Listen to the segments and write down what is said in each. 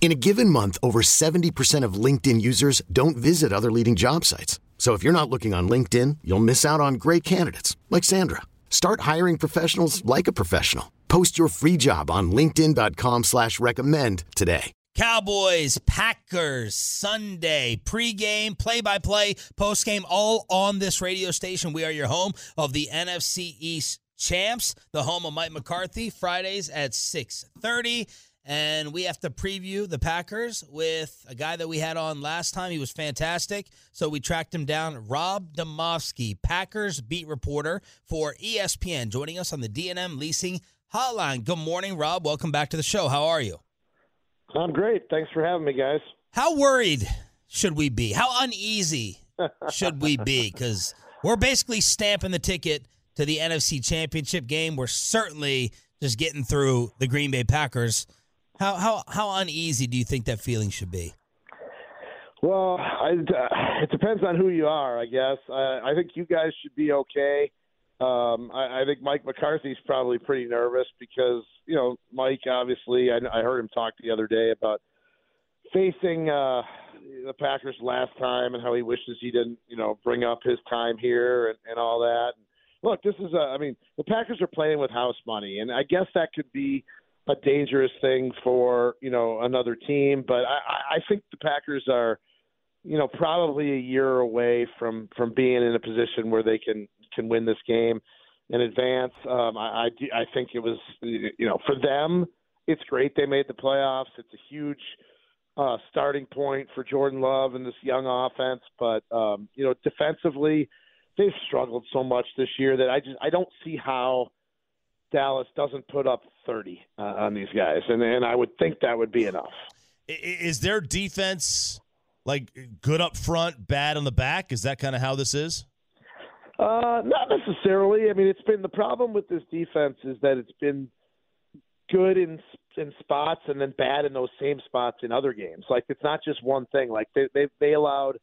In a given month, over 70% of LinkedIn users don't visit other leading job sites. So if you're not looking on LinkedIn, you'll miss out on great candidates like Sandra. Start hiring professionals like a professional. Post your free job on LinkedIn.com slash recommend today. Cowboys, Packers, Sunday, pregame, play by play, postgame, all on this radio station. We are your home of the NFC East champs, the home of Mike McCarthy, Fridays at 630 and we have to preview the Packers with a guy that we had on last time. He was fantastic, so we tracked him down. Rob Demovsky, Packers beat reporter for ESPN, joining us on the D&M Leasing Hotline. Good morning, Rob. Welcome back to the show. How are you? I'm great. Thanks for having me, guys. How worried should we be? How uneasy should we be? Because we're basically stamping the ticket to the NFC Championship game. We're certainly just getting through the Green Bay Packers how how how uneasy do you think that feeling should be? Well, I, uh, it depends on who you are, I guess. I, I think you guys should be okay. Um, I, I think Mike McCarthy's probably pretty nervous because you know Mike. Obviously, I, I heard him talk the other day about facing uh, the Packers last time and how he wishes he didn't, you know, bring up his time here and, and all that. And Look, this is a. I mean, the Packers are playing with house money, and I guess that could be a dangerous thing for you know another team. But I, I think the Packers are, you know, probably a year away from from being in a position where they can can win this game in advance. Um, I, I I think it was you know for them, it's great they made the playoffs. It's a huge uh, starting point for Jordan Love and this young offense. But um, you know, defensively, they've struggled so much this year that I just I don't see how Dallas doesn't put up 30 uh, on these guys, and and I would think that would be enough. Is their defense like good up front, bad on the back? Is that kind of how this is? Uh, not necessarily. I mean, it's been the problem with this defense is that it's been good in in spots and then bad in those same spots in other games. Like it's not just one thing. Like they they they allowed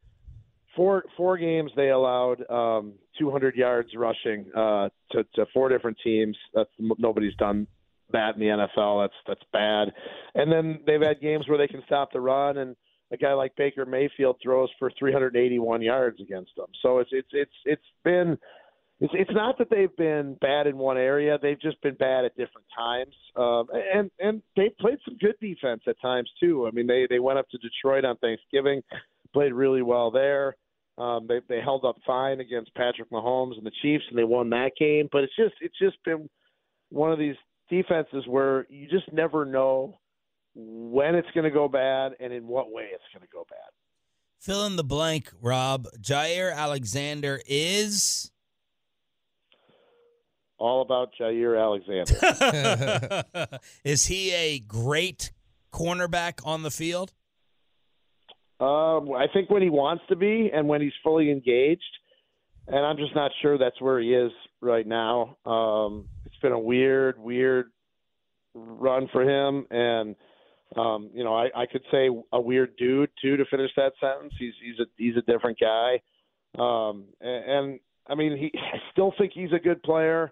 four four games they allowed um, 200 yards rushing uh, to, to four different teams. That's nobody's done that in the NFL. That's that's bad. And then they've had games where they can stop the run, and a guy like Baker Mayfield throws for 381 yards against them. So it's it's it's it's been. It's, it's not that they've been bad in one area; they've just been bad at different times, um, and and they played some good defense at times too. I mean, they they went up to Detroit on Thanksgiving, played really well there. Um, they they held up fine against Patrick Mahomes and the Chiefs, and they won that game. But it's just it's just been one of these defenses where you just never know when it's going to go bad and in what way it's going to go bad. Fill in the blank, Rob. Jaire Alexander is all about Jaire Alexander. is he a great cornerback on the field? Um, I think when he wants to be and when he's fully engaged, and I'm just not sure that's where he is right now. Um, it's been a weird, weird run for him, and um, you know, I, I could say a weird dude too to finish that sentence. He's he's a he's a different guy, um, and, and I mean, he I still think he's a good player.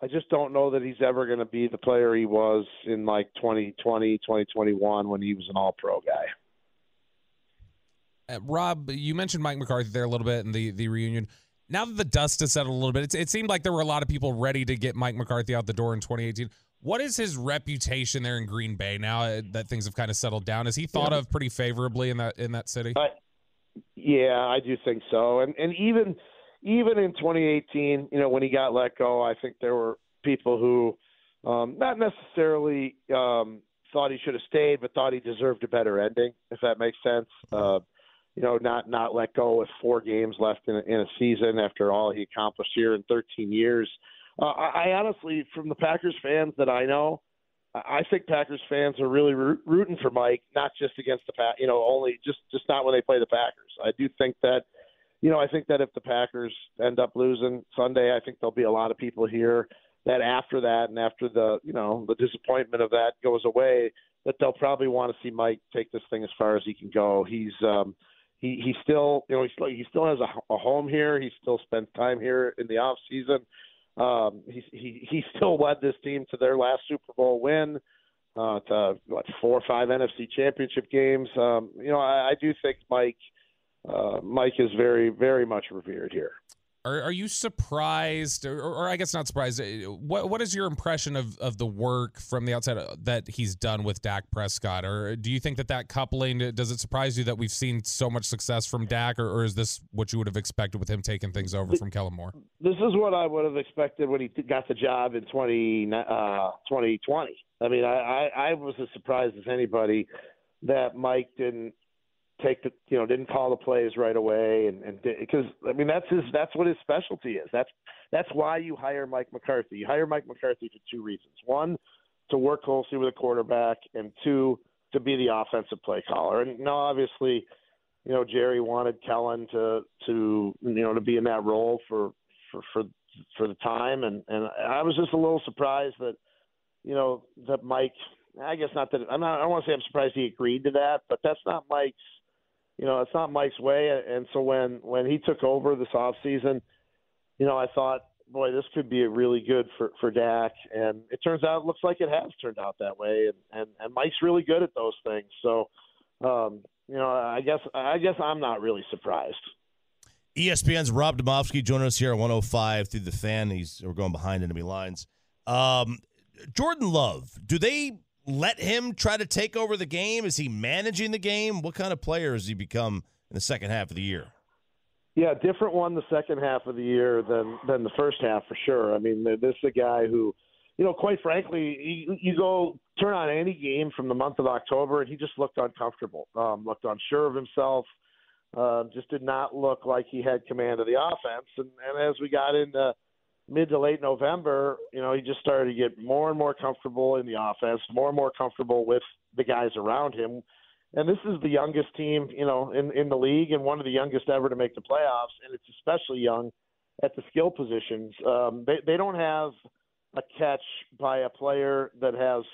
I just don't know that he's ever going to be the player he was in like 2020, 2021 when he was an all pro guy. Uh, Rob, you mentioned Mike McCarthy there a little bit in the, the reunion. Now that the dust has settled a little bit, it seemed like there were a lot of people ready to get Mike McCarthy out the door in 2018. What is his reputation there in Green Bay now uh, that things have kind of settled down? Is he thought yeah. of pretty favorably in that in that city? Uh, yeah, I do think so. And and even even in 2018, you know, when he got let go, I think there were people who um, not necessarily um, thought he should have stayed, but thought he deserved a better ending, if that makes sense. Uh, you know, not not let go with four games left in a, in a season after all he accomplished here in 13 years. Uh, I, I honestly, from the Packers fans that I know, I think Packers fans are really rooting for Mike, not just against the Pack, you know, only just just not when they play the Packers. I do think that, you know, I think that if the Packers end up losing Sunday, I think there'll be a lot of people here that after that and after the you know the disappointment of that goes away, that they'll probably want to see Mike take this thing as far as he can go. He's um, he he still you know he still he still has a, a home here. He still spends time here in the off season. Um, he he he still led this team to their last Super Bowl win. Uh, to what four or five NFC Championship games. Um, you know, I, I do think Mike uh, Mike is very very much revered here. Are, are you surprised, or, or, I guess not surprised? Uh, what what is your impression of, of the work from the outside uh, that he's done with Dak Prescott? Or do you think that that coupling does it surprise you that we've seen so much success from Dak, or, or is this what you would have expected with him taking things over from Kellen Moore? This is what I would have expected when he got the job in 20, uh, 2020. I mean, I, I, I was as surprised as anybody that Mike didn't take the you know didn't call the plays right away and and because I mean that's his that's what his specialty is. That's that's why you hire Mike McCarthy. You hire Mike McCarthy for two reasons. One, to work closely with a quarterback, and two, to be the offensive play caller. And now obviously, you know Jerry wanted Kellen to to you know to be in that role for for for for the time, and and I was just a little surprised that you know that Mike. I guess not that I'm not. I don't want to say I'm surprised he agreed to that, but that's not Mike's you know, it's not Mike's way. And so when when he took over this off season, you know, I thought, boy, this could be really good for for Dak. And it turns out, it looks like it has turned out that way. And and, and Mike's really good at those things. So, um, you know, I guess I guess I'm not really surprised. ESPN's Rob Demovsky joining us here at 105 through the fan. He's we're going behind enemy lines. Um, Jordan Love, do they let him try to take over the game? Is he managing the game? What kind of player has he become in the second half of the year? Yeah, different one the second half of the year than than the first half for sure. I mean, this is a guy who, you know, quite frankly, you, you go turn on any game from the month of October, and he just looked uncomfortable, um, looked unsure of himself, uh, just did not look like he had command of the offense. And, and as we got into mid to late November, you know, he just started to get more and more comfortable in the offense, more and more comfortable with the guys around him. And this is the youngest team, you know, in in the league, and one of the youngest ever to make the playoffs. And it's especially young at the skill positions. Um, they they don't have a catch by a player that has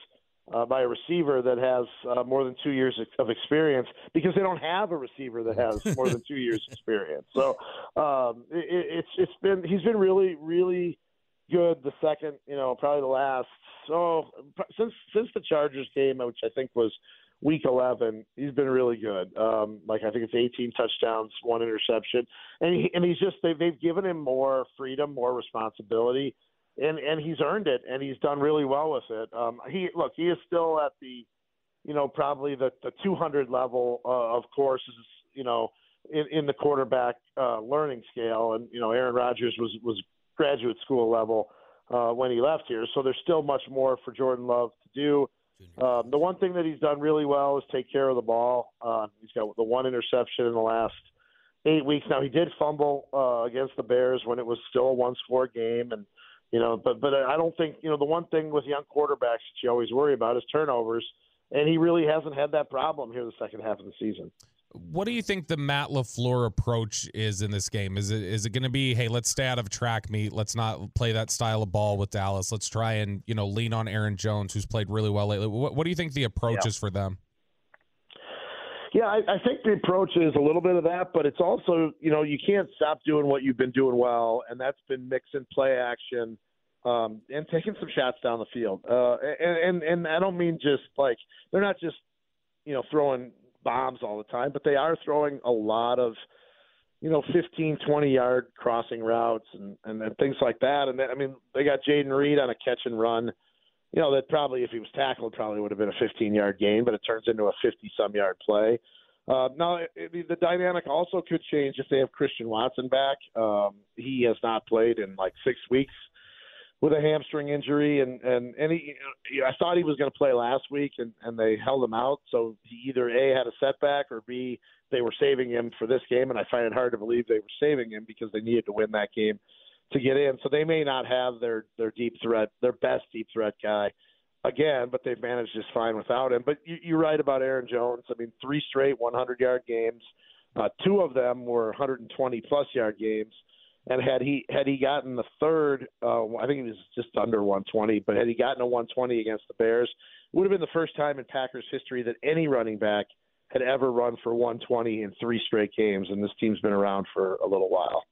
uh, by a receiver that has uh, more than two years of experience because they don't have a receiver that has more than two years experience. So um, it, it's it's been he's been really really good. The second, you know, probably the last so since since the Chargers game, which I think was week 11 he's been really good um like i think it's 18 touchdowns one interception and he, and he's just they, they've given him more freedom more responsibility and and he's earned it, and he's done really well with it. Um, he look, he is still at the, you know, probably the the 200 level uh, of courses, you know, in, in the quarterback uh, learning scale, and you know, Aaron Rodgers was was graduate school level uh, when he left here, so there's still much more for Jordan Love to do. Um, the one thing that he's done really well is take care of the ball. Uh, he's got the one interception in the last eight weeks. Now he did fumble uh, against the Bears when it was still a one-score game, and you know, but but I don't think you know the one thing with young quarterbacks that you always worry about is turnovers, and he really hasn't had that problem here the second half of the season. What do you think the Matt LaFleur approach is in this game? Is it is it going to be, hey, let's stay out of track meet, let's not play that style of ball with Dallas, let's try and you know lean on Aaron Jones, who's played really well lately. What, what do you think the approach yeah. is for them? Yeah, I, I think the approach is a little bit of that, but it's also, you know, you can't stop doing what you've been doing well, and that's been mixing play action um, and taking some shots down the field. Uh, and, and and I don't mean just like they're not just, you know, throwing bombs all the time, but they are throwing a lot of, you know, 15, 20 yard crossing routes and, and, and things like that. And I mean, they got Jayden Reed on a catch and run you know, that probably if he was tackled, probably would have been a 15 yard gain, but it turns into a 50 some yard play. Uh, now, it, the dynamic also could change if they have Christian Watson back. Um, he has not played in like six weeks with a hamstring injury, and and and he, I thought he was going to play last week, and and they held him out. So he either a had a setback, or b they were saving him for this game, and I find it hard to believe they were saving him because they needed to win that game to get in. So they may not have their their deep threat, their best deep threat guy again, but they've managed just fine without him. But you, you're right about Aaron Jones. I mean, three straight 100 yard games. Uh, two of them were 120 plus yard games. And had he had he gotten the third, uh, I think he was just under 120. But had he gotten a 120 against the Bears, it would have been the first time in Packers history that any running back had ever run for 120 in three straight games. And this team's been around for a little while.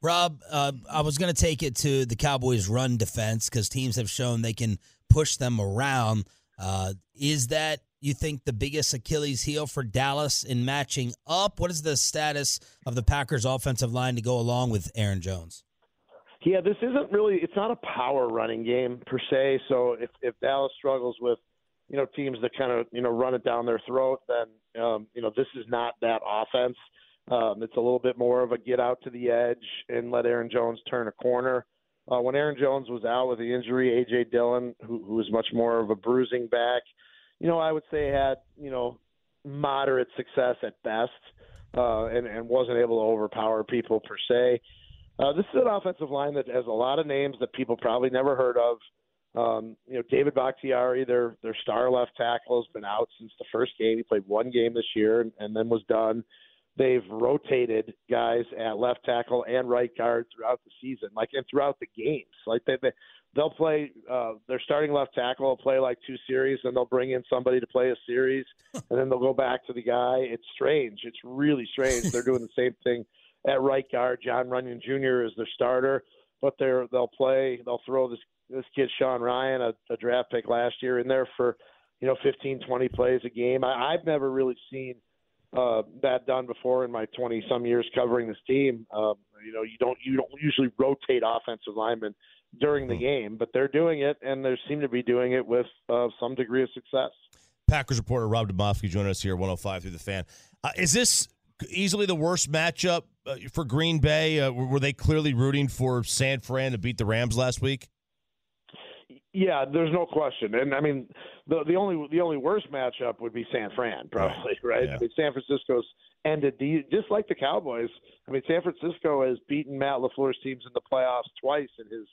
Rob, uh, I was going to take it to the Cowboys' run defense because teams have shown they can push them around. Uh, is that you think the biggest Achilles heel for Dallas in matching up? What is the status of the Packers' offensive line to go along with Aaron Jones? Yeah, this isn't really. It's not a power running game per se. So if if Dallas struggles with you know teams that kind of you know run it down their throat, then um, you know this is not that offense. Um, it's a little bit more of a get out to the edge and let Aaron Jones turn a corner. Uh, when Aaron Jones was out with the injury, AJ Dillon, who, who was much more of a bruising back, you know, I would say had you know moderate success at best, uh, and and wasn't able to overpower people per se. Uh, this is an offensive line that has a lot of names that people probably never heard of. Um, you know, David Bakhtiari, their their star left tackle, has been out since the first game. He played one game this year and, and then was done they've rotated guys at left tackle and right guard throughout the season, like and throughout the games. Like they, they they'll play uh their starting left tackle will play like two series and they'll bring in somebody to play a series and then they'll go back to the guy. It's strange. It's really strange. They're doing the same thing at right guard. John Runyan Jr. is their starter, but they're they'll play they'll throw this this kid Sean Rhyan, a, a draft pick last year, in there for, you know, 15, 20 plays a game. I, I've never really seen uh, that done before in my 20 some years covering this team. Um, you know, you don't you don't usually rotate offensive linemen during the hmm. game, but they're doing it, and they seem to be doing it with uh, some degree of success. Packers reporter Rob Demovsky joining us here, 105 through the fan. Uh, is this easily the worst matchup uh, for Green Bay? Uh, were they clearly rooting for San Fran to beat the Rams last week? Yeah, there's no question, and I mean the the only the only worst matchup would be San Fran, probably, right? Yeah. I mean, San Francisco's ended the just like the Cowboys. I mean, San Francisco has beaten Matt LaFleur's teams in the playoffs twice in his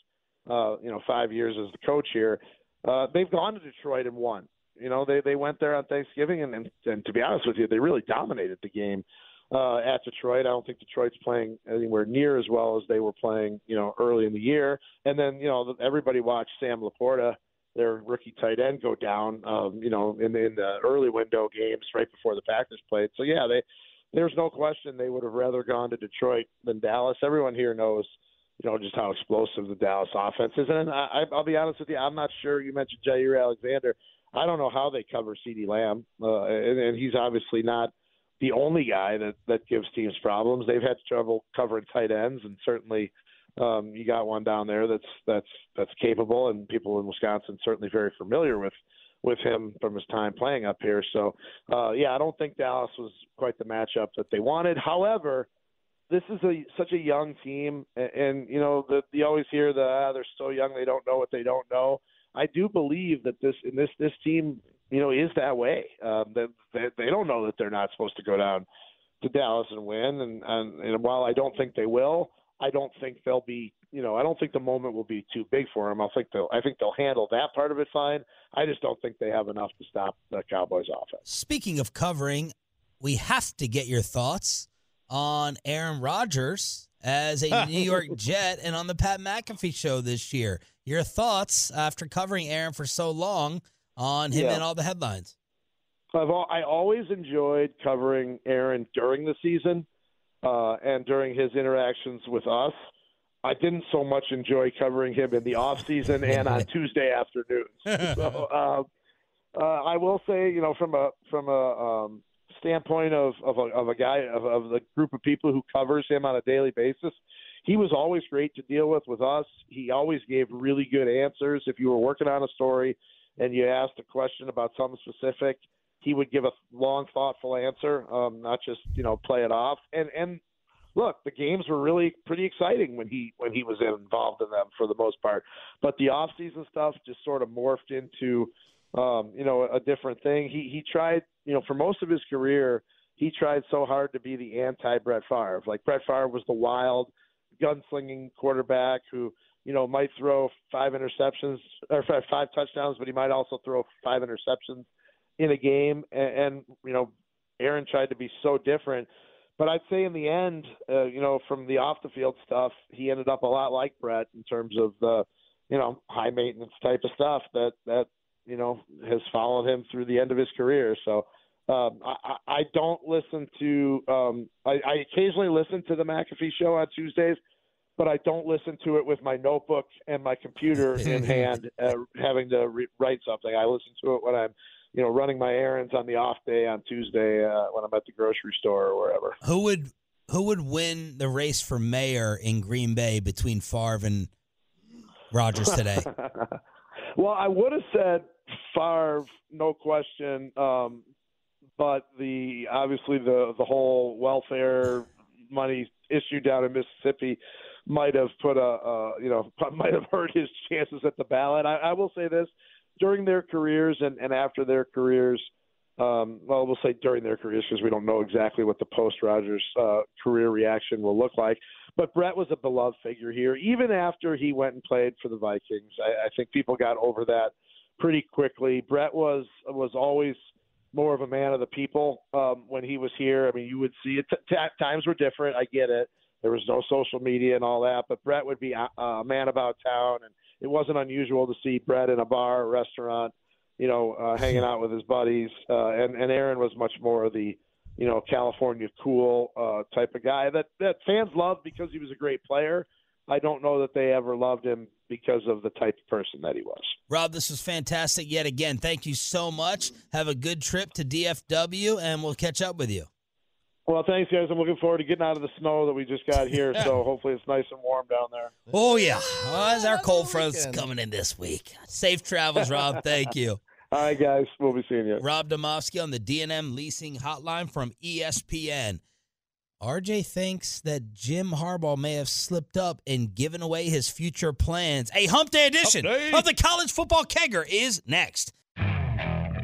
uh, you know five years as the coach here. Uh, they've gone to Detroit and won. You know, they they went there on Thanksgiving, and, and and to be honest with you, they really dominated the game uh, at Detroit. I don't think Detroit's playing anywhere near as well as they were playing, you know, early in the year. And then, you know, everybody watched Sam LaPorta, their rookie tight end, go down, um, you know, in, in the early window games right before the Packers played. So yeah, they there's no question they would have rather gone to Detroit than Dallas. Everyone here knows, you know, just how explosive the Dallas offense is. And I, I'll be honest with you, I'm not sure. You mentioned Jaire Alexander. I don't know how they cover CeeDee Lamb, uh, and, and he's obviously not the only guy that that gives teams problems. They've had trouble covering tight ends, and certainly um, you got one down there that's that's that's capable, and people in Wisconsin certainly very familiar with with him from his time playing up here. So uh, yeah, I don't think Dallas was quite the matchup that they wanted. However. This is a such a young team, and, and you know the, you always hear the ah, they're so young they don't know what they don't know. I do believe that this in this this team you know, is that way. Um, they, they they don't know that they're not supposed to go down to Dallas and win. And, and and while I don't think they will, I don't think they'll be. You know, I don't think the moment will be too big for them. I think they'll. I think they'll handle that part of it fine. I just don't think they have enough to stop the Cowboys' offense. Speaking of covering, we have to get your thoughts on Aaron Rodgers as a New York Jet and on the Pat McAfee show this year. Your thoughts after covering Aaron for so long on him yeah. and all the headlines. I've all, I always enjoyed covering Aaron during the season uh, and during his interactions with us. I didn't so much enjoy covering him in the off season and on Tuesday afternoons. So uh, uh, I will say, you know, from a from a um, standpoint of of a, of a guy of, of the group of people who covers him on a daily basis, he was always great to deal with with us. He always gave really good answers. If you were working on a story and you asked a question about something specific, he would give a long, thoughtful answer, um, not just you know play it off. And and look, the games were really pretty exciting when he when he was involved in them for the most part. But the off season stuff just sort of morphed into um, you know a different thing. He he tried you know for most of his career he tried so hard to be the anti Brett Favre. Like Brett Favre was the wild gunslinging quarterback who you know, might throw five interceptions or five, five touchdowns, but he might also throw five interceptions in a game. And, and you know, Aaron tried to be so different. But I'd say in the end, uh, you know, from the off the field stuff, he ended up a lot like Brett in terms of the, you know, high maintenance type of stuff that that you know has followed him through the end of his career. So um, I, I don't listen to. Um, I, I occasionally listen to the McAfee show on Tuesdays, but I don't listen to it with my notebook and my computer in hand, uh, having to re- write something. I listen to it when I'm you know, running my errands on the off day on Tuesday uh, when I'm at the grocery store or wherever. Who would who would win the race for mayor in Green Bay between Favre and Rodgers today? well, I would have said Favre, no question. Um, but the obviously the the whole welfare money issue down in Mississippi might have put a, a you know might have hurt his chances at the ballot. I, I will say this: during their careers and, and after their careers, um, well, we'll say during their careers because we don't know exactly what the post Rodgers uh, career reaction will look like. But Brett was a beloved figure here, even after he went and played for the Vikings. I, I think people got over that pretty quickly. Brett was was always more of a man of the people um, when he was here. I mean, you would see it. T- t- times were different. I get it. There was no social media and all that, but Brett would be a, a man about town and it wasn't unusual to see Brett in a bar or restaurant, you know, uh, hanging out with his buddies. Uh, and and Aaron was much more of the, you know, California cool uh, type of guy that that fans loved because he was a great player. I don't know that they ever loved him because of the type of person that he was. Rob, this was fantastic yet again. Thank you so much. Have a good trip to DFW, and we'll catch up with you. Well, thanks, guys. I'm looking forward to getting out of the snow that we just got here. So hopefully it's nice and warm down there. Oh yeah, well, as our cold front's coming in this week. Safe travels, Rob. Thank you. All right, guys. We'll be seeing you. Rob Demovsky on the D&M Leasing Hotline from ESPN. RJ thinks that Jim Harbaugh may have slipped up and given away his future plans. A hump day edition Hump day. of the College Football Kegger is next.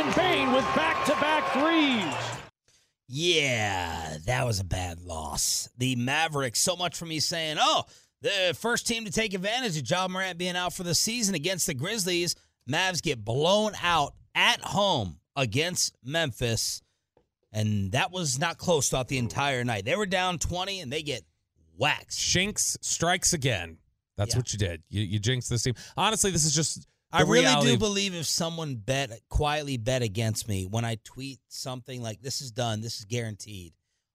Desmond Bane with back to back threes. Yeah, that was a bad loss. The Mavericks, so much for me saying, oh, the first team to take advantage of Ja Morant being out for the season against the Grizzlies. Mavs get blown out at home against Memphis. And that was not close throughout the entire night. They were down 20 and they get waxed. Shinks strikes again. That's Yeah. what you did. You, you jinxed this team. Honestly, this is just. The I really reality do believe if someone bet quietly bet against me when I tweet something like this is done, this is guaranteed,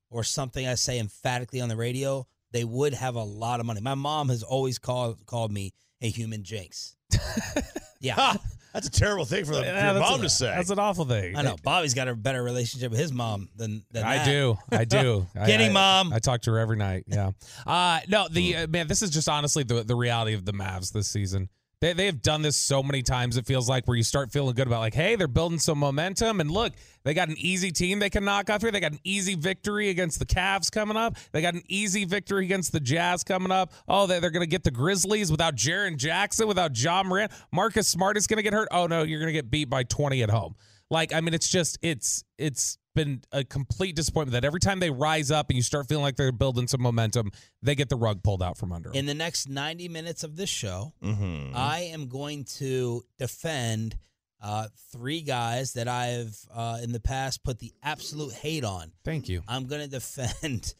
or something I say emphatically on the radio, they would have a lot of money. My mom has always called called me a human jinx. yeah. That's a terrible thing for the, Yeah, your mom a- to say. That's an awful thing. I know. Bobby's got a better relationship with his mom than, than I that. do. I do. I- Get him, I- Mom. I talk to her every night. Yeah. Uh, no, the uh, man, this is just honestly the the reality of the Mavs this season. They they have done this so many times. It feels like where you start feeling good about like, hey, they're building some momentum, and look, They got an easy team they can knock off here. They got an easy victory against the Cavs coming up. They got an easy victory against the Jazz coming up. Oh, they're, going to get the Grizzlies without Jaren Jackson, without Ja Morant. Marcus Smart is going to get hurt. Oh no, you're going to get beat by 20 at home. Like I mean, it's just it's it's been a complete disappointment that every time they rise up and you start feeling like they're building some momentum, they get the rug pulled out from under them. In the next 90 minutes of this show, Mm-hmm. I am going to defend uh, three guys that I've uh, in the past put the absolute hate on. Thank you. I'm going to defend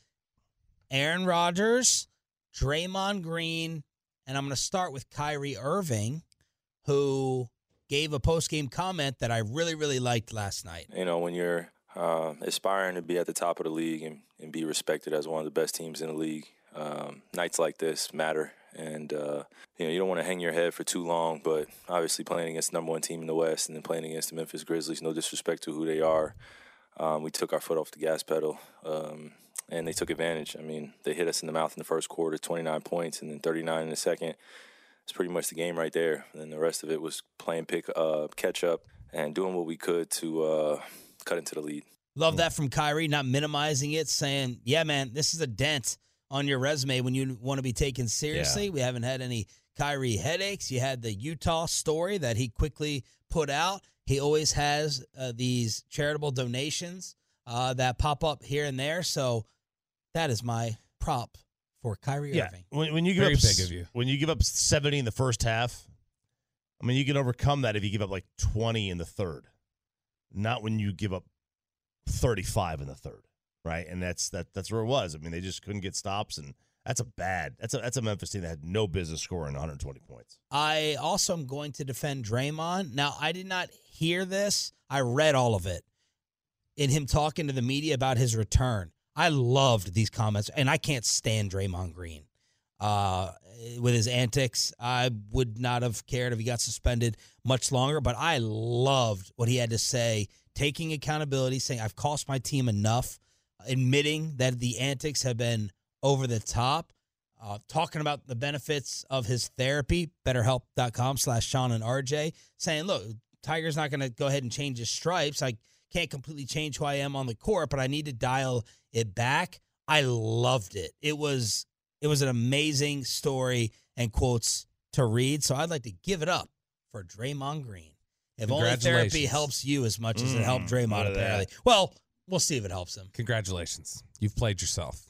Aaron Rodgers, Draymond Green, and I'm going to start with Kyrie Irving, who gave a post game comment that I really, really liked last night. You know, when you're uh, aspiring to be at the top of the league and, and be respected as one of the best teams in the league, um, nights like this matter. And, uh, you know, you don't want to hang your head for too long, but obviously playing against the number one team in the West and then playing against the Memphis Grizzlies, no disrespect to who they are, um, we took our foot off the gas pedal um, and they took advantage. I mean, they hit us in the mouth in the first quarter, 29 points, and then 39 in the second. It's pretty much the game right there. And then the rest of it was playing pick uh, catch up and doing what we could to uh, cut into the lead. Love that from Kyrie, not minimizing it, saying, yeah, man, this is a dent on your resume when you want to be taken seriously. We haven't had any Kyrie headaches. You had the Utah story that he quickly put out. He always has uh, these charitable donations uh, that pop up here and there. So that is my prop for Kyrie Yeah, Irving. when, when you give Very up big of you. when you give up seventy in the first half, I mean you can overcome that if you give up like twenty in the third, not when you give up thirty five in the third, right? And that's that that's where it was. I mean they just couldn't get stops, and that's a bad that's a that's a Memphis team that had no business scoring one hundred twenty points. I also am going to defend Draymond. Now, I did not hear this. I read all of it in him talking to the media about his return. I loved these comments, and I can't stand Draymond Green uh, with his antics. I would not have cared if he got suspended much longer, but I loved what he had to say, taking accountability, saying, I've cost my team enough, admitting that the antics have been over the top uh, talking about the benefits of his therapy, betterhelp.com slash Sean and RJ, saying, look, Tiger's not going to go ahead and change his stripes. I can't completely change who I am on the court, but I need to dial it back. I loved it. It was it was an amazing story and quotes to read. So I'd like to give it up for Draymond Green. If only therapy helps you as much as it helped Mm, Draymond, look that. apparently. Well, we'll see if it helps him. Congratulations. You've played yourself.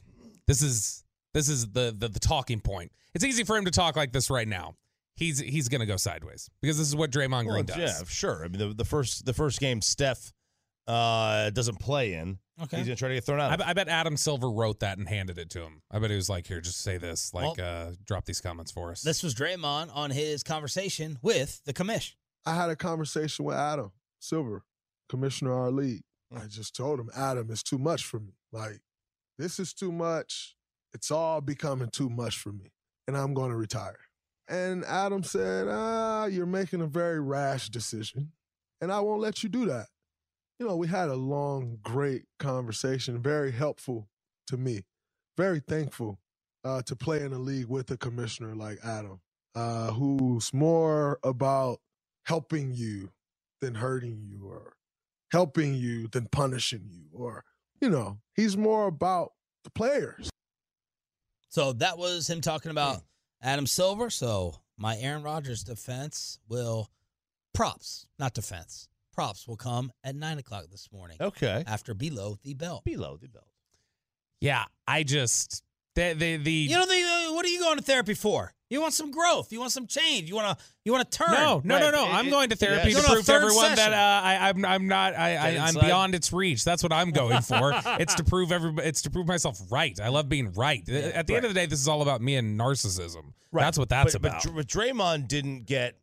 This is this is the, the the talking point. It's easy for him to talk like this right now. He's he's gonna go sideways because this is what Draymond Well, Green does. yeah, sure. I mean the, the first the first game Steph uh, doesn't play in. Okay. He's gonna try to get thrown out. I, bet- I bet Adam Silver wrote that and handed it to him. I bet he was like, "Here, just say this. Like, uh, drop these comments for us." This was Draymond on his conversation with the commish. I had a conversation with Adam Silver, commissioner of our league. I just told him, Adam, it's too much for me. Like, this is too much. It's all becoming too much for me, and I'm going to retire. And Adam said, Ah, you're making a very rash decision, and I won't let you do that. You know, we had a long, great conversation, very helpful to me, very thankful uh, to play in a league with a commissioner like Adam, uh, who's more about helping you than hurting you or helping you than punishing you or you know he's more about the players So that was him talking about Adam Silver. So my Aaron Rodgers defense will props, not defense. Props will come at nine o'clock this morning okay. after below the belt. Below the belt. yeah, I just the the, the You know, the, uh, what are you going to therapy for? You want some growth. You want some change. You want to. You want to turn. No, no, no, Right. no. It- I'm it- going to therapy yes. to Go to a prove to everyone session. that uh, I, I'm I'm not I, I I'm inside. beyond its reach. That's what I'm going for. it's to prove everybody. It's to prove myself right. I love being right. At the end of the day, this is all about me and narcissism. Right. That's what that's but, about. But, Dr- but Draymond didn't get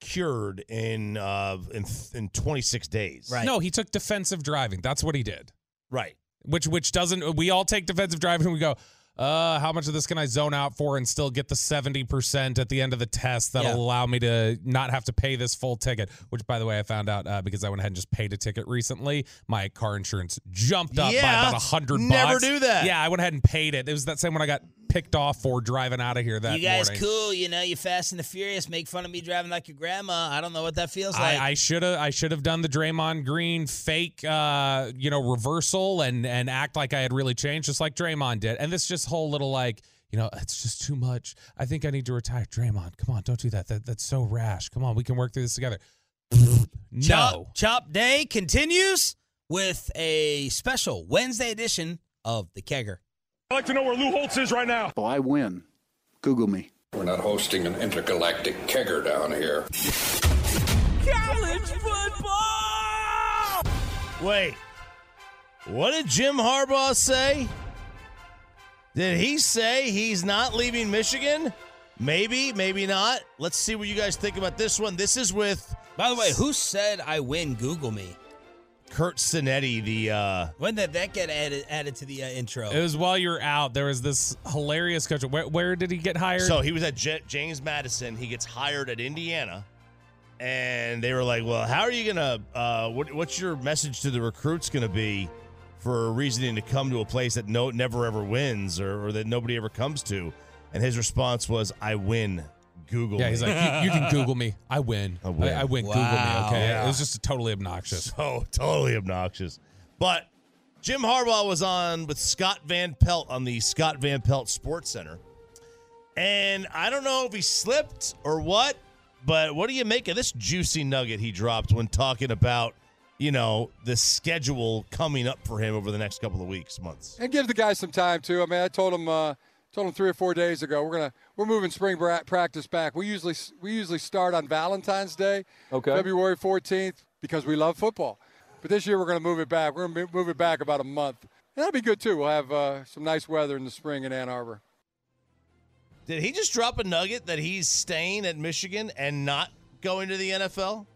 cured in uh in in 26 days. Right. No, he took defensive driving. That's what he did. Right. Which which doesn't. We all take defensive driving. and We go. Uh, how much of this can I zone out for and still get the 70% at the end of the test that'll Yeah. allow me to not have to pay this full ticket? Which, by the way, I found out uh, because I went ahead and just paid a ticket recently. My car insurance jumped up by about a hundred never bucks. do that. Yeah, I went ahead and paid it. It was that same when I got picked off for driving out of here that you guys morning. cool, you know, you fast and the furious, make fun of me driving like your grandma. I don't know what that feels like. I should have I should have done the Draymond Green fake uh you know reversal and and act like I had really changed just like Draymond did. And this just whole little like you know, it's just too much. I think I need to retire. Draymond, come on, don't do that. that that's so rash. Come on, we can work through this together. no. Chop, Chop Day continues with a special Wednesday edition of the Kegger. I'd like to know where Lou Holtz is right now. Oh, I win. Google me. We're not hosting an intergalactic kegger down here. College football! Wait, what did Jim Harbaugh say? Did he say he's not leaving Michigan? Maybe, maybe not. Let's see what you guys think about this one. This is with. By the way, who said I win? Google me. Curt Cignetti, the. uh When did that get added added to the uh, intro? It was while you were out. There was this hilarious coach. Where, where did he get hired? So he was at J- James Madison. He gets hired at Indiana, and they were like, "Well, how are you gonna? Uh, what, what's your message to the recruits gonna be for reasoning to come to a place that no never ever wins or, or that nobody ever comes to?" And his response was, "I win. Google." yeah, me." he's like, you, you can Google me. I win. I win. I, win. Wow. Google me. Okay. Yeah. It was just totally obnoxious. so totally obnoxious. But Jim Harbaugh was on with Scott Van Pelt on the Scott Van Pelt SportsCenter. And I don't know if he slipped or what, but what do you make of this juicy nugget he dropped when talking about, you know, the schedule coming up for him over the next couple of weeks, months? and give the guy some time too. I mean, I told him uh, told him three or four days ago we're gonna we're moving spring bra- practice back. We usually we usually start on Valentine's Day, Okay. February 14th, because we love football. But this year we're gonna move it back. We're gonna move it back about a month. And that'll be good too. We'll have uh, some nice weather in the spring in Ann Arbor. Did he just drop a nugget that he's staying at Michigan and not going to the NFL?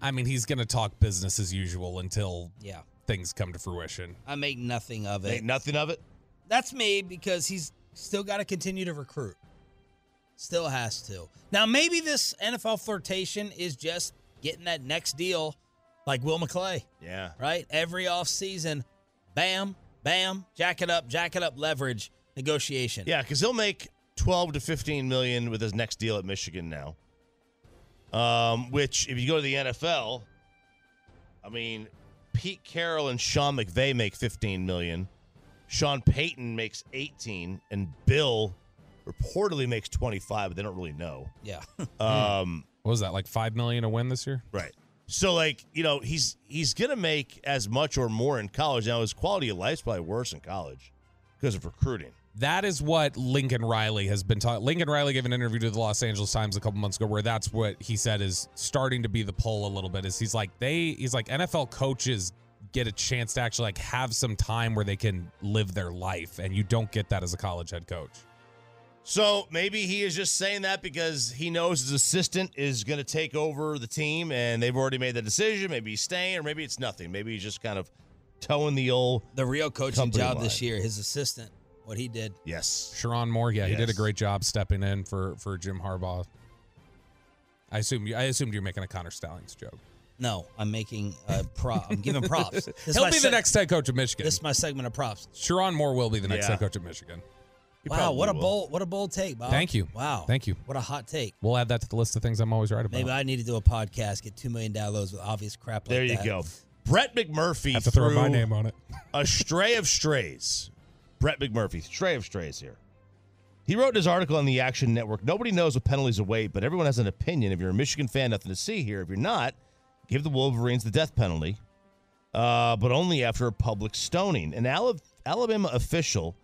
I mean, he's going to talk business as usual until yeah, things come to fruition. I make nothing of it. Ain't nothing of it. That's me because he's still got to continue to recruit. Still has to. Now, maybe this NFL flirtation is just getting that next deal like Will McClay, Yeah. right? Every offseason, bam, bam, jack it up, jack it up, leverage, negotiation. Yeah, because he'll make twelve to fifteen million with his next deal at Michigan now. Um, which, if you go to the NFL, I mean, Pete Carroll and Sean McVay make fifteen million. Sean Payton makes eighteen, and Bill reportedly makes twenty-five, but they don't really know. Yeah. Um, What was that, like 5 million a win this year? Right. So like, you know, he's he's gonna make as much or more in college. Now his quality of life's probably worse in college because of recruiting. That is what Lincoln Riley has been talking. Lincoln Riley gave an interview to the Los Angeles Times a couple months ago where that's what he said is starting to be the pull a little bit. Is he's like they he's like NFL coaches get a chance to actually like have some time where they can live their life, and you don't get that as a college head coach. So maybe he is just saying that because he knows his assistant is going to take over the team and they've already made the decision. Maybe he's staying, or maybe it's nothing. Maybe he's just kind of towing the old. The real coaching company job line. this year, his assistant, what he did. Yes. Sherrone Moore, yeah, he did a great job stepping in for for Jim Harbaugh. I assume you I assumed you're making a Connor Stalions joke. No, I'm making a prop. I'm giving props. This He'll my be the seg- next head coach of Michigan. This is my segment of props. Sherrone Moore will be the next Yeah. head coach of Michigan. He wow, probably what a will. bold, what a bold take, Bob. Thank you. Wow. Thank you. What a hot take. We'll add that to the list of things I'm always right about. Maybe I need to do a podcast, get two million downloads with obvious crap like There you that. go. Brett McMurphy have to throw my name on it. a stray of strays. Brett McMurphy, stray of strays here. He wrote in his article on the Action Network Nobody knows what penalties await, but everyone has an opinion. If you're a Michigan fan, nothing to see here. If you're not, give the Wolverines the death penalty, uh, but only after a public stoning. An Alabama official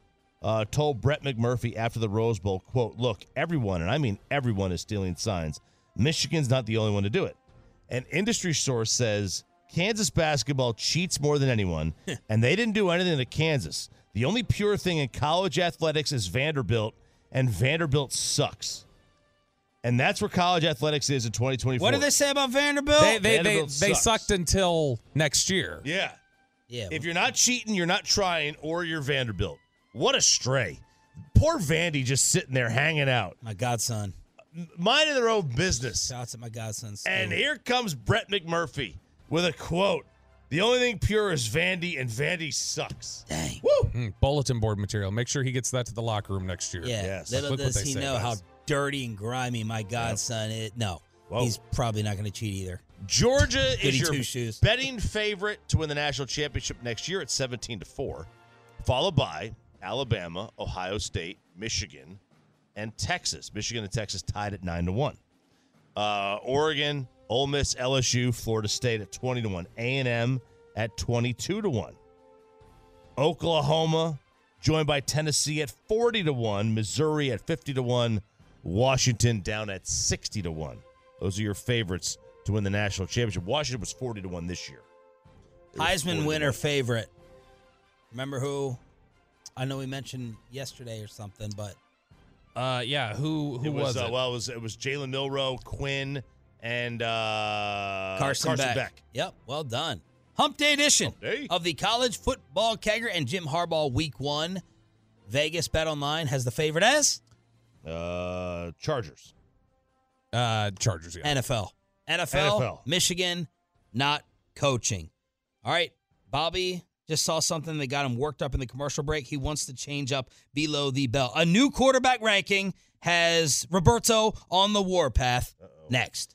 uh, told Brett McMurphy after the Rose Bowl, quote, look, everyone, and I mean everyone is stealing signs. Michigan's not the only one to do it. An industry source says Kansas basketball cheats more than anyone, and they didn't do anything to Kansas. The only pure thing in college athletics is Vanderbilt, and Vanderbilt sucks. And that's where college athletics is in 2024. What did they say about Vanderbilt? They they they, Vanderbilt they sucks. sucked until next year. Yeah. yeah. If you're not cheating, you're not trying, or you're Vanderbilt. What a stray. Poor Vandy just sitting there hanging out, my godson. minding their own business. Shots at my godsons. And here comes Brett McMurphy with a quote The only thing pure is Vandy, and Vandy sucks. Dang. Woo! Mm, bulletin board material. Make sure he gets that to the locker room next year. Yeah. Yes. Little Look what does they he say, know how guys. dirty and grimy my godson is. No, Whoa. he's probably not going to cheat either. Georgia Goody is your two-shoes. betting favorite to win the national championship next year at 17 to 4, followed by Alabama, Ohio State, Michigan, and Texas. Michigan and Texas tied at 9 to 1. Uh, Oregon, Ole Miss, LSU, Florida State at 20 to 1. A&M at 22 to 1. Oklahoma joined by Tennessee at 40 to 1, Missouri at 50 to 1, Washington down at 60 to 1. Those are your favorites to win the national championship. Washington was 40 to 1 this year. It was 40 Heisman winner favorite. Remember who? I know we mentioned yesterday or something, but Uh, yeah. Who who it was, was, uh, it? well, it was it was Jalen Milroe, Quinn, and uh, Carson, Beck. Yep, well done. Hump Day edition Hump day. of the college football kegger and Jim Harbaugh Week One. Vegas Bet Online has the favorite as Uh, Chargers. uh, Chargers. Yeah. NFL. NFL. NFL. Michigan, not coaching. All right, Bobby just saw something that got him worked up in the commercial break. He wants to change up below the belt. A new quarterback ranking has Roberto on the warpath. Next.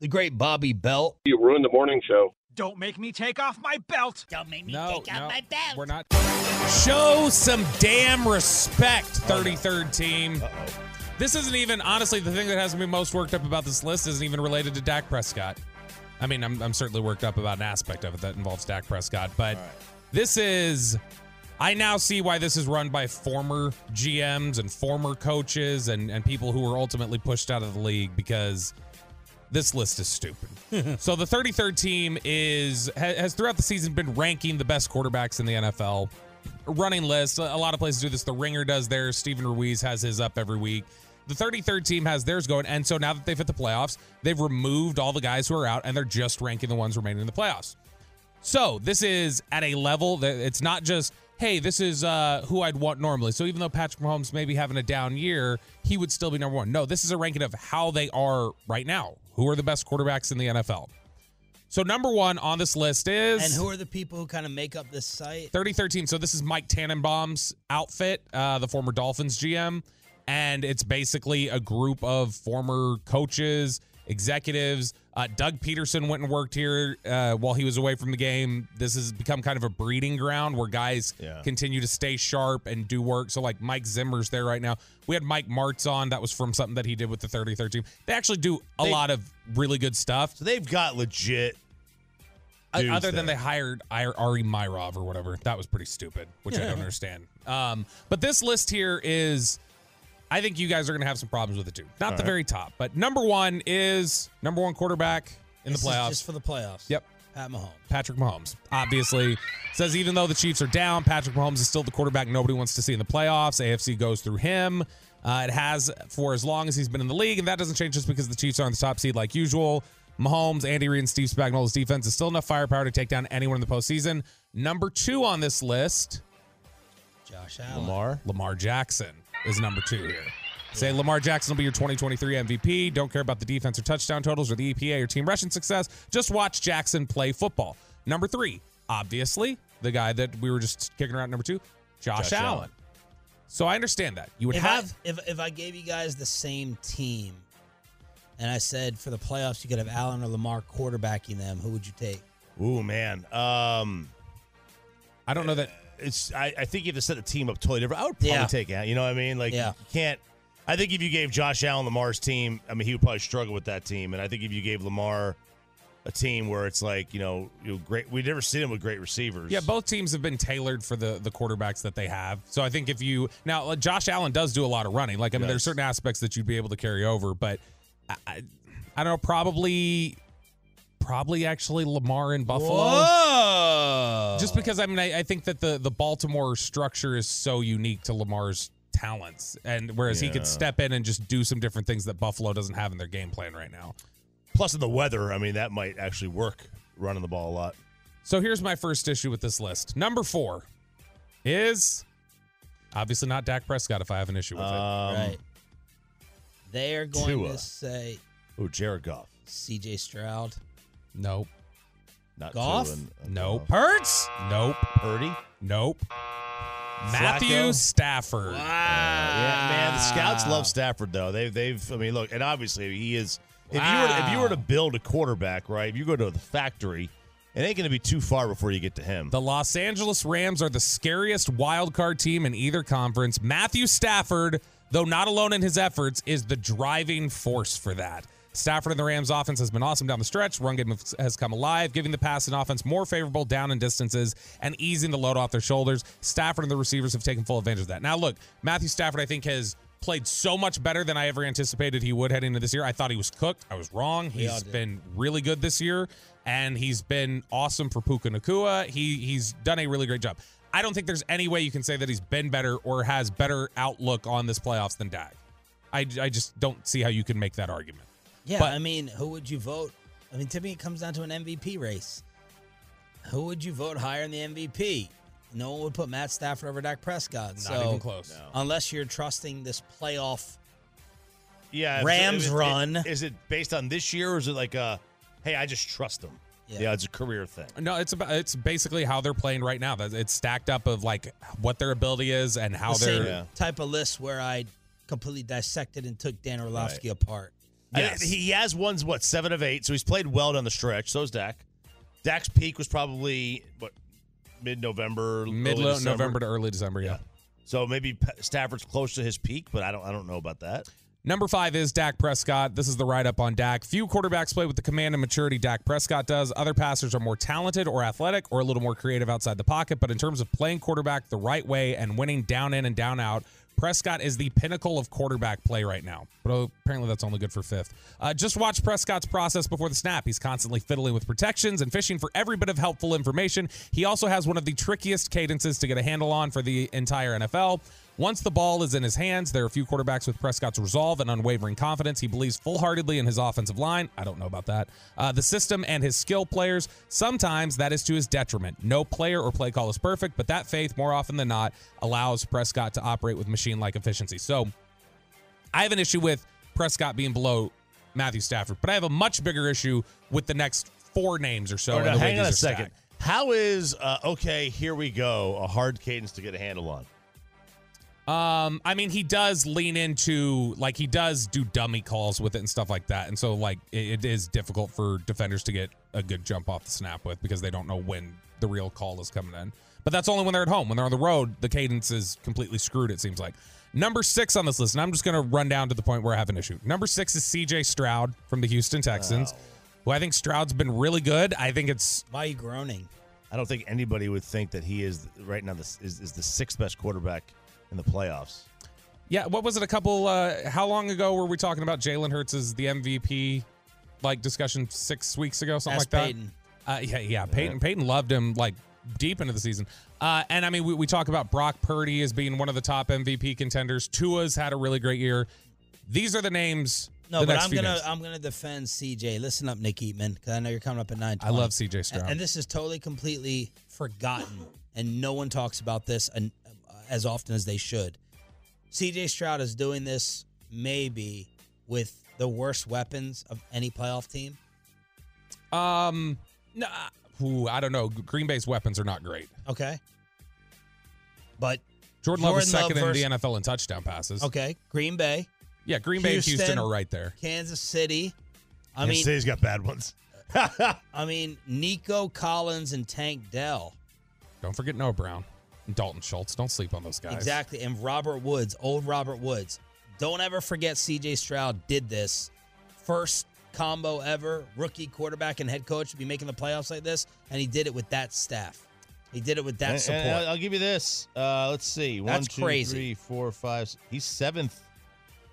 The great Bobby Belt. You ruined the morning show. Don't make me take off my belt. Don't make me No, take out no, my belt. we're not. Show some damn respect, 33rd team. This isn't even, honestly, the thing that has me most worked up about this list isn't even related to Dak Prescott. I mean, I'm, I'm certainly worked up about an aspect of it that involves Dak Prescott, but this is. I now see why this is run by former GMs and former coaches and, and people who were ultimately pushed out of the league because this list is stupid. so the 33rd team is has throughout the season been ranking the best quarterbacks in the NFL. Running list. A lot of places do this. The Ringer does theirs. Steven Ruiz has his up every week. The 33rd team has theirs going. And so now that they've hit the playoffs, they've removed all the guys who are out and they're just ranking the ones remaining in the playoffs. So this is at a level that it's not just, hey, this is uh, who I'd want normally. So even though Patrick Mahomes may be having a down year, he would still be number one. No, this is a ranking of how they are right now. Who are the best quarterbacks in the NFL? So number one on this list is And who are the people who kind of make up this site? 3013. So this is Mike Tannenbaum's outfit, uh, the former Dolphins GM, and it's basically a group of former coaches, executives. Uh, Doug Pederson went and worked here uh, while he was away from the game. This has become kind of a breeding ground where guys Yeah. continue to stay sharp and do work. So like Mike Zimmer's there right now. We had Mike Martz on. That was from something that he did with the 3013. They actually do a They- lot of really good stuff. So they've got legit Other than they hired Ari Meirov or whatever. That was pretty stupid, which I don't understand. Um, but this list here is, I think you guys are going to have some problems with it too. Not All the right. very top, but number one is number one quarterback in This the is playoffs. just for the playoffs. Yep. Pat Mahomes. Patrick Mahomes. Obviously, says even though the Chiefs are down, Patrick Mahomes is still the quarterback nobody wants to see in the playoffs. AFC goes through him. Uh, it has for as long as he's been in the league, and that doesn't change just because the Chiefs are on the top seed like usual. Mahomes, Andy Reid, and Steve Spagnuolo's defense is still enough firepower to take down anyone in the postseason. Number two on this list, Josh Allen. Lamar. Lamar Jackson is number two here. Say Lamar Jackson will be your 2023 MVP. Don't care about the defense or touchdown totals or the EPA or team rushing success. Just watch Jackson play football. Number three, obviously, the guy that we were just kicking around. Number two, Josh, Josh Allen. Allen. So I understand that you would if have. I, if if I gave you guys the same team, and I said for the playoffs you could have Allen or Lamar quarterbacking them, who would you take? Ooh man. Um, I don't know that it's. I, I think you have to set the team up totally different. I would probably Yeah. take out. You know what I mean? Like Yeah. you can't. I think if you gave Josh Allen the Lamar's team, I mean he would probably struggle with that team. And I think if you gave Lamar a team where it's like you know, you know great, we've never seen him with great receivers. Yeah, both teams have been tailored for the the quarterbacks that they have. So I think if you now Josh Allen does do a lot of running. Like I mean, there's Yes. certain aspects that you'd be able to carry over, but I, I, I don't know. Probably, probably actually Lamar in Buffalo. Whoa! Just because I mean, I, I think that the the Baltimore structure is so unique to Lamar's talents, and whereas he could step in and just do some different things that Buffalo doesn't have in their game plan right now. Plus in the weather, I mean that might actually work running the ball a lot. So here's my first issue with this list. Number four is obviously not Dak Prescott. If I have an issue with it, Um, right. They are going Tua. to say Oh, Jared Goff. C.J. Stroud. Nope. Not Goff? Tua and- and Nope. Hurts. Nope. Purdy. Nope. Matthew Flacco? Stafford. Uh, yeah, man. The scouts love Stafford though. They've they've. I mean, look, and obviously he is. If you were to, if you were to build a quarterback, right? If you go to the factory, it ain't going to be too far before you get to him. The Los Angeles Rams are the scariest wild card team in either conference. Matthew Stafford, though not alone in his efforts, is the driving force for that. Stafford and the Rams offense has been awesome down the stretch. Run game has come alive, giving the pass and offense more favorable down and distances and easing the load off their shoulders. Stafford and the receivers have taken full advantage of that. Now, look, Matthew Stafford, I think, has played so much better than I ever anticipated he would heading into this year. I thought he was cooked. I was wrong. He's been really good this year, and he's been awesome for Puka Nacua. He he's done a really great job. I don't think there's any way you can say that he's been better or has better outlook on this playoffs than Dak. I, I just don't see how you can make that argument. Yeah, But- I mean, who would you vote? I mean, to me, it comes down to an MVP race. Who would you vote higher in the MVP? No one would put Matt Stafford over Dak Prescott. Not so, even close. Unless you're trusting this playoff. yeah, Rams if it- run. Is it based on this year, or is it like a, hey, I just trust them? Yeah. Yeah, it's a career thing. No, it's about it's basically how they're playing right now. It's stacked up of like what their ability is and how the they're. same type of list where I completely dissected and took Dan Orlovsky apart. I- he has ones what seven of eight, so he's played well down the stretch. So's Dak. Dak's peak was probably what mid November, Mid November to early December, yeah. So maybe Stafford's close to his peak, but I don't I don't know about that. Number five is Dak Prescott. This is the write up on Dak. Few quarterbacks play with the command and maturity Dak Prescott does. Other passers are more talented or athletic or a little more creative outside the pocket. But in terms of playing quarterback the right way and winning down in and down out, Prescott is the pinnacle of quarterback play right now. But apparently that's only good for fifth. Uh, just watch Prescott's process before the snap. He's constantly fiddling with protections and fishing for every bit of helpful information. He also has one of the trickiest cadences to get a handle on for the entire NFL. Once the ball is in his hands, there are a few quarterbacks with Prescott's resolve and unwavering confidence. He believes full heartedly in his offensive line. I don't know about that. Uh, the system and his skill players. Sometimes that is to his detriment. No player or play call is perfect, but that faith, more often than not, allows Prescott to operate with machine like efficiency. So I have an issue with Prescott being below Matthew Stafford, but I have a much bigger issue with the next four names or so. Or and now, the way hang on a second. stacked. How is uh, okay? Here we go. A hard cadence to get a handle on. Um, I mean, he does lean into like he does do dummy calls with it and stuff like that, and so like it, it is difficult for defenders to get a good jump off the snap with because they don't know when the real call is coming in. But that's only when they're at home. When they're on the road, the cadence is completely screwed. It seems like number six on this list, and I'm just going to run down to the point where I have an issue. Number six is C.J. Stroud from the Houston Texans. who I think Stroud's been really good. I think it's Why are you groaning? I don't think anybody would think that he is right now. This is, is the sixth best quarterback in the playoffs. Yeah, what was it? A couple? Uh, how long ago were we talking about Jalen Hurts as the MVP? Like discussion six weeks ago, something like that. Uh, yeah, yeah. Peyton, Peyton loved him like deep into the season. Uh, and I mean, we, we talk about Brock Purdy as being one of the top MVP contenders. Tua's had a really great year. These are the names. No, but I'm gonna names. I'm gonna defend CJ. Listen up, Nick Eatman, because I know you're coming up at nine. I love CJ Stroud. and this is totally completely forgotten, and no one talks about this and uh, as often as they should. CJ Stroud is doing this maybe with the worst weapons of any playoff team. Um, no, ooh, I don't know. Green Bay's weapons are not great. Okay, but Jordan Love was second Love in the NFL in touchdown passes. okay, Green Bay, Yeah, Green Bay and Houston are right there. Kansas City. I Kansas mean, City's got bad ones. I mean, Nico Collins and Tank Dell. Don't forget Noah Brown and Dalton Schultz. Don't sleep on those guys. Exactly. And Robert Woods, old Robert Woods. Don't ever forget CJ Stroud did this. First combo ever, rookie quarterback and head coach to be making the playoffs like this. And he did it with that staff. He did it with that And- support. and I'll- I'll give you this. Uh, let's see. One, That's two, crazy. three, four, five. s- He's seventh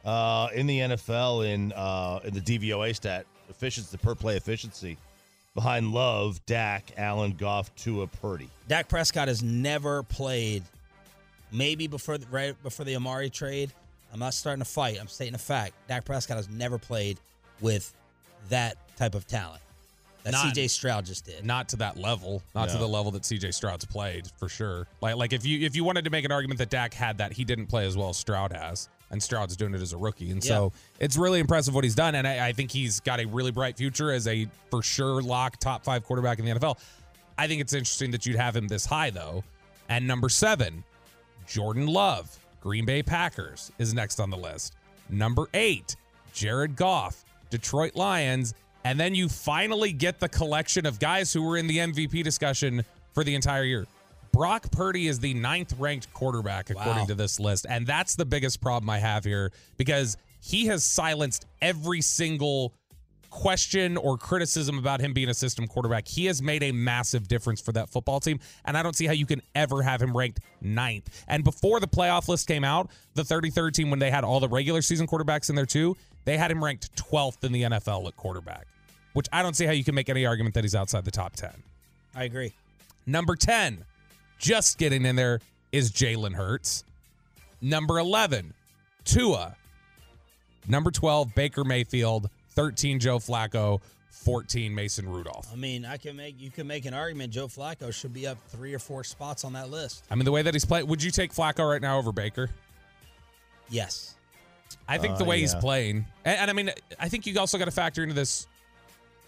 uh, in the NFL in uh, in the DVOA stat efficiency, the per play efficiency, behind Love, Dak, Allen, Goff, Tua, Purdy. Dak Prescott has never played, maybe before the, right before the Amari trade. I'm not starting to fight. I'm stating a fact. Dak Prescott has never played with that type of talent that Not- CJ Stroud just did. Not to that level. Not to the level that CJ Stroud's played for sure. Like like if you if you wanted to make an argument that Dak had that, he didn't play as well as Stroud has. And Stroud's doing it as a rookie. And so it's really impressive what he's done. And I, I think he's got a really bright future as a for sure lock top five quarterback in the NFL. I think it's interesting that you'd have him this high though. And number seven, Jordan Love, Green Bay Packers, is next on the list. Number eight, Jared Goff, Detroit Lions. And then you finally get the collection of guys who were in the MVP discussion for the entire year. Brock Purdy is the ninth ranked quarterback according Wow. to this list. And that's the biggest problem I have here because he has silenced every single question or criticism about him being a system quarterback. He has made a massive difference for that football team. And I don't see how you can ever have him ranked ninth. And before the playoff list came out, the 33rd team, when they had all the regular season quarterbacks in there too, they had him ranked 12th in the NFL at quarterback, which I don't see how you can make any argument that he's outside the top 10. I agree. Number 10, just getting in there, is Jalen Hurts. Number 11, Tua. Number 12, Baker Mayfield. 13, Joe Flacco. 14, Mason Rudolph. I mean, I can make you can make an argument. Joe Flacco should be up three or four spots on that list. I mean, the way that he's playing, would you take Flacco right now over Baker? Yes. I think the Uh, way he's playing, and, and I mean, I think you also got to factor into this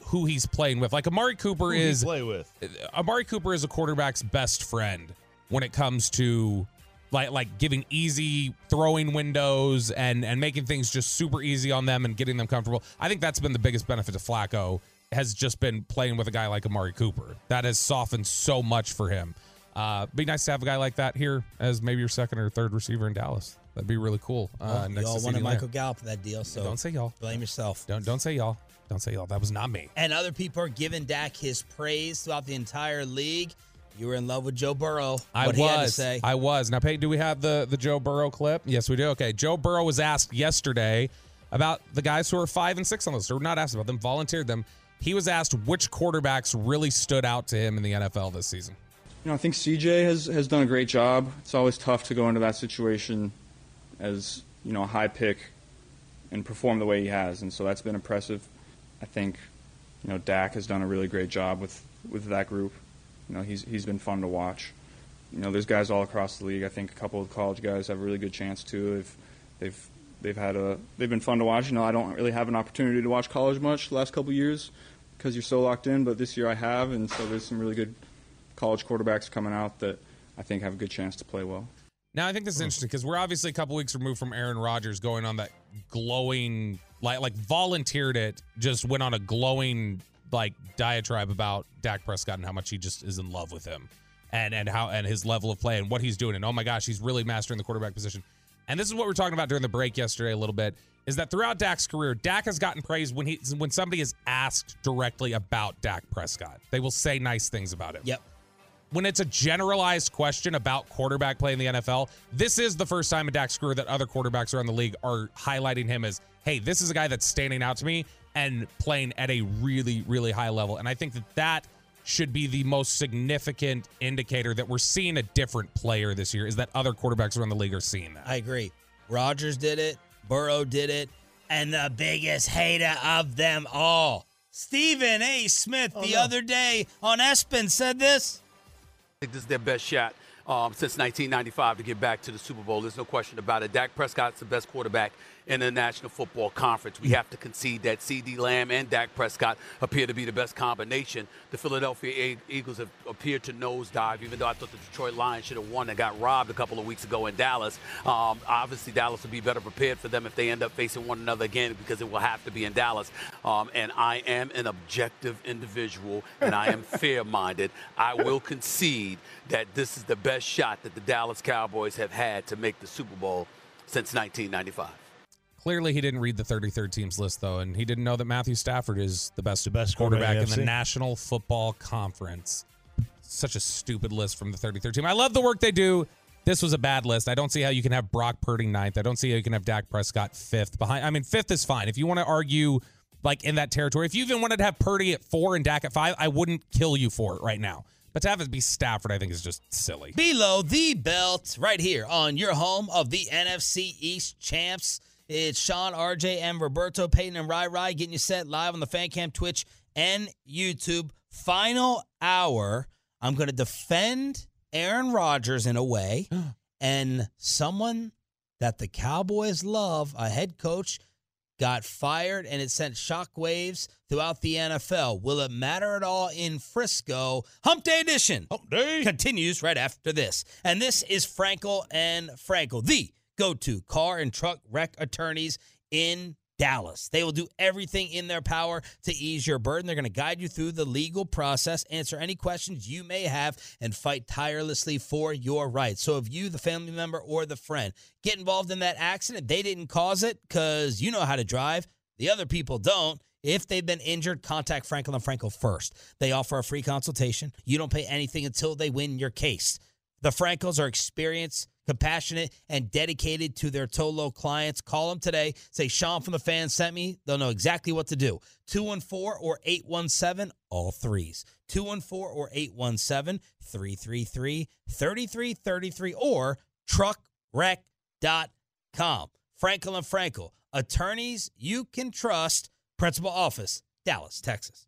who he's playing with. Like Amari Cooper Who do you is play with? Amari Cooper is a quarterback's best friend when it comes to like like giving easy throwing windows and and making things just super easy on them and getting them comfortable. I think that's been the biggest benefit to Flacco has just been playing with a guy like Amari Cooper. That has softened so much for him. Uh, be nice to have a guy like that here as maybe your second or third receiver in Dallas. That'd be really cool. Uh, Well, next y'all to wanted Michael Lamb. Gallup that deal, so Don't say y'all. blame yourself. Don't don't say y'all. Don't say y'all. That was not me. And other people are giving Dak his praise throughout the entire league. You were in love with Joe Burrow. I what was. to say. I was. Now, Peyton, do we have the the Joe Burrow clip? Yes, we do. Okay. Joe Burrow was asked yesterday about the guys who are five and six on the list, or not asked about them, volunteered them. He was asked which quarterbacks really stood out to him in the NFL this season. You know, I think CJ has, has done a great job. It's always tough to go into that situation as, you know, a high pick and perform the way he has, and so that's been impressive. I think, you know, Dak has done a really great job with, with that group. You know, he's he's been fun to watch. You know, there's guys all across the league. I think a couple of college guys have a really good chance too. They've they've they've had a they've been fun to watch. You know, I don't really have an opportunity to watch college much the last couple of years because you're so locked in, but this year I have, and so there's some really good college quarterbacks coming out that I think have a good chance to play well. Now, I think this is mm-hmm. interesting because we're obviously a couple weeks removed from Aaron Rodgers going on that glowing, like, like volunteered it, just went on a glowing, like, diatribe about Dak Prescott and how much he just is in love with him and, and how, and his level of play and what he's doing. And oh my gosh, he's really mastering the quarterback position. and this is what we are talking about during the break yesterday a little bit, is that throughout Dak's career, Dak has gotten praise when he when somebody is asked directly about Dak Prescott. They will say nice things about him. Yep. When it's a generalized question about quarterback play in the NFL, this is the first time in Dak's career that other quarterbacks around the league are highlighting him as, hey, this is a guy that's standing out to me and playing at a really, really high level. And I think that that should be the most significant indicator that we're seeing a different player this year is that other quarterbacks around the league are seeing that. I agree. Rodgers did it, Burrow did it, and the biggest hater of them all, Stephen A. Smith, Oh, the no. other day on ESPN said this. I think this is their best shot um, since 1995 to get back to the Super Bowl. There's no question about it. Dak Prescott's the best quarterback in the National Football Conference. We have to concede that CeeDee Lamb and Dak Prescott appear to be the best combination. The Philadelphia Eagles have appeared to nosedive, even though I thought the Detroit Lions should have won and got robbed a couple of weeks ago in Dallas. Um, obviously, Dallas will be better prepared for them if they end up facing one another again because it will have to be in Dallas. Um, and I am an objective individual and I am fair minded. I will concede that this is the best shot that the Dallas Cowboys have had to make the Super Bowl since 1995. Clearly, he didn't read the 33rd teams list, though, and he didn't know that Matthew Stafford is the best, best quarterback quarterback in the in the NFC. National Football Conference. Such a stupid list from the 33rd team. I love the work they do. This was a bad list. I don't see how you can have Brock Purdy ninth. I don't see how you can have Dak Prescott fifth. Behind, I mean, fifth is fine. If you want to argue like in that territory, if you even wanted to have Purdy at four and Dak at five, I wouldn't kill you for it right now. But to have it be Stafford, I think is just silly. Below the belt, right here on your home of the NFC East champs. It's Sean, RJ, and Roberto Peyton and Rai Rai getting you set live on the Fan Cam, Twitch, and YouTube. Final hour. I'm going to defend Aaron Rodgers in a way, and someone that the Cowboys love, a head coach, got fired, and it sent shockwaves throughout the NFL. Will it matter at all in Frisco? Hump Day edition. Hump Day continues right after this, and this is Frankel and Frankel, the go-to car and truck wreck attorneys in Dallas. They will do everything in their power to ease your burden. They're going to guide you through the legal process, answer any questions you may have, and fight tirelessly for your rights. So if you, the family member or the friend, get involved in that accident, they didn't cause it because you know how to drive. The other people don't. If they've been injured, contact Frankel and Frankel first. They offer a free consultation. You don't pay anything until they win your case. The Frankels are experienced, compassionate, and dedicated to their Tolo clients. Call them today. Say Sean from the fan sent me. They'll know exactly what to do. 214 or 817, all threes. 214 or 817 333 3333 or truckwreck.com. Frankel and Frankel, attorneys you can trust. Principal office, Dallas, Texas.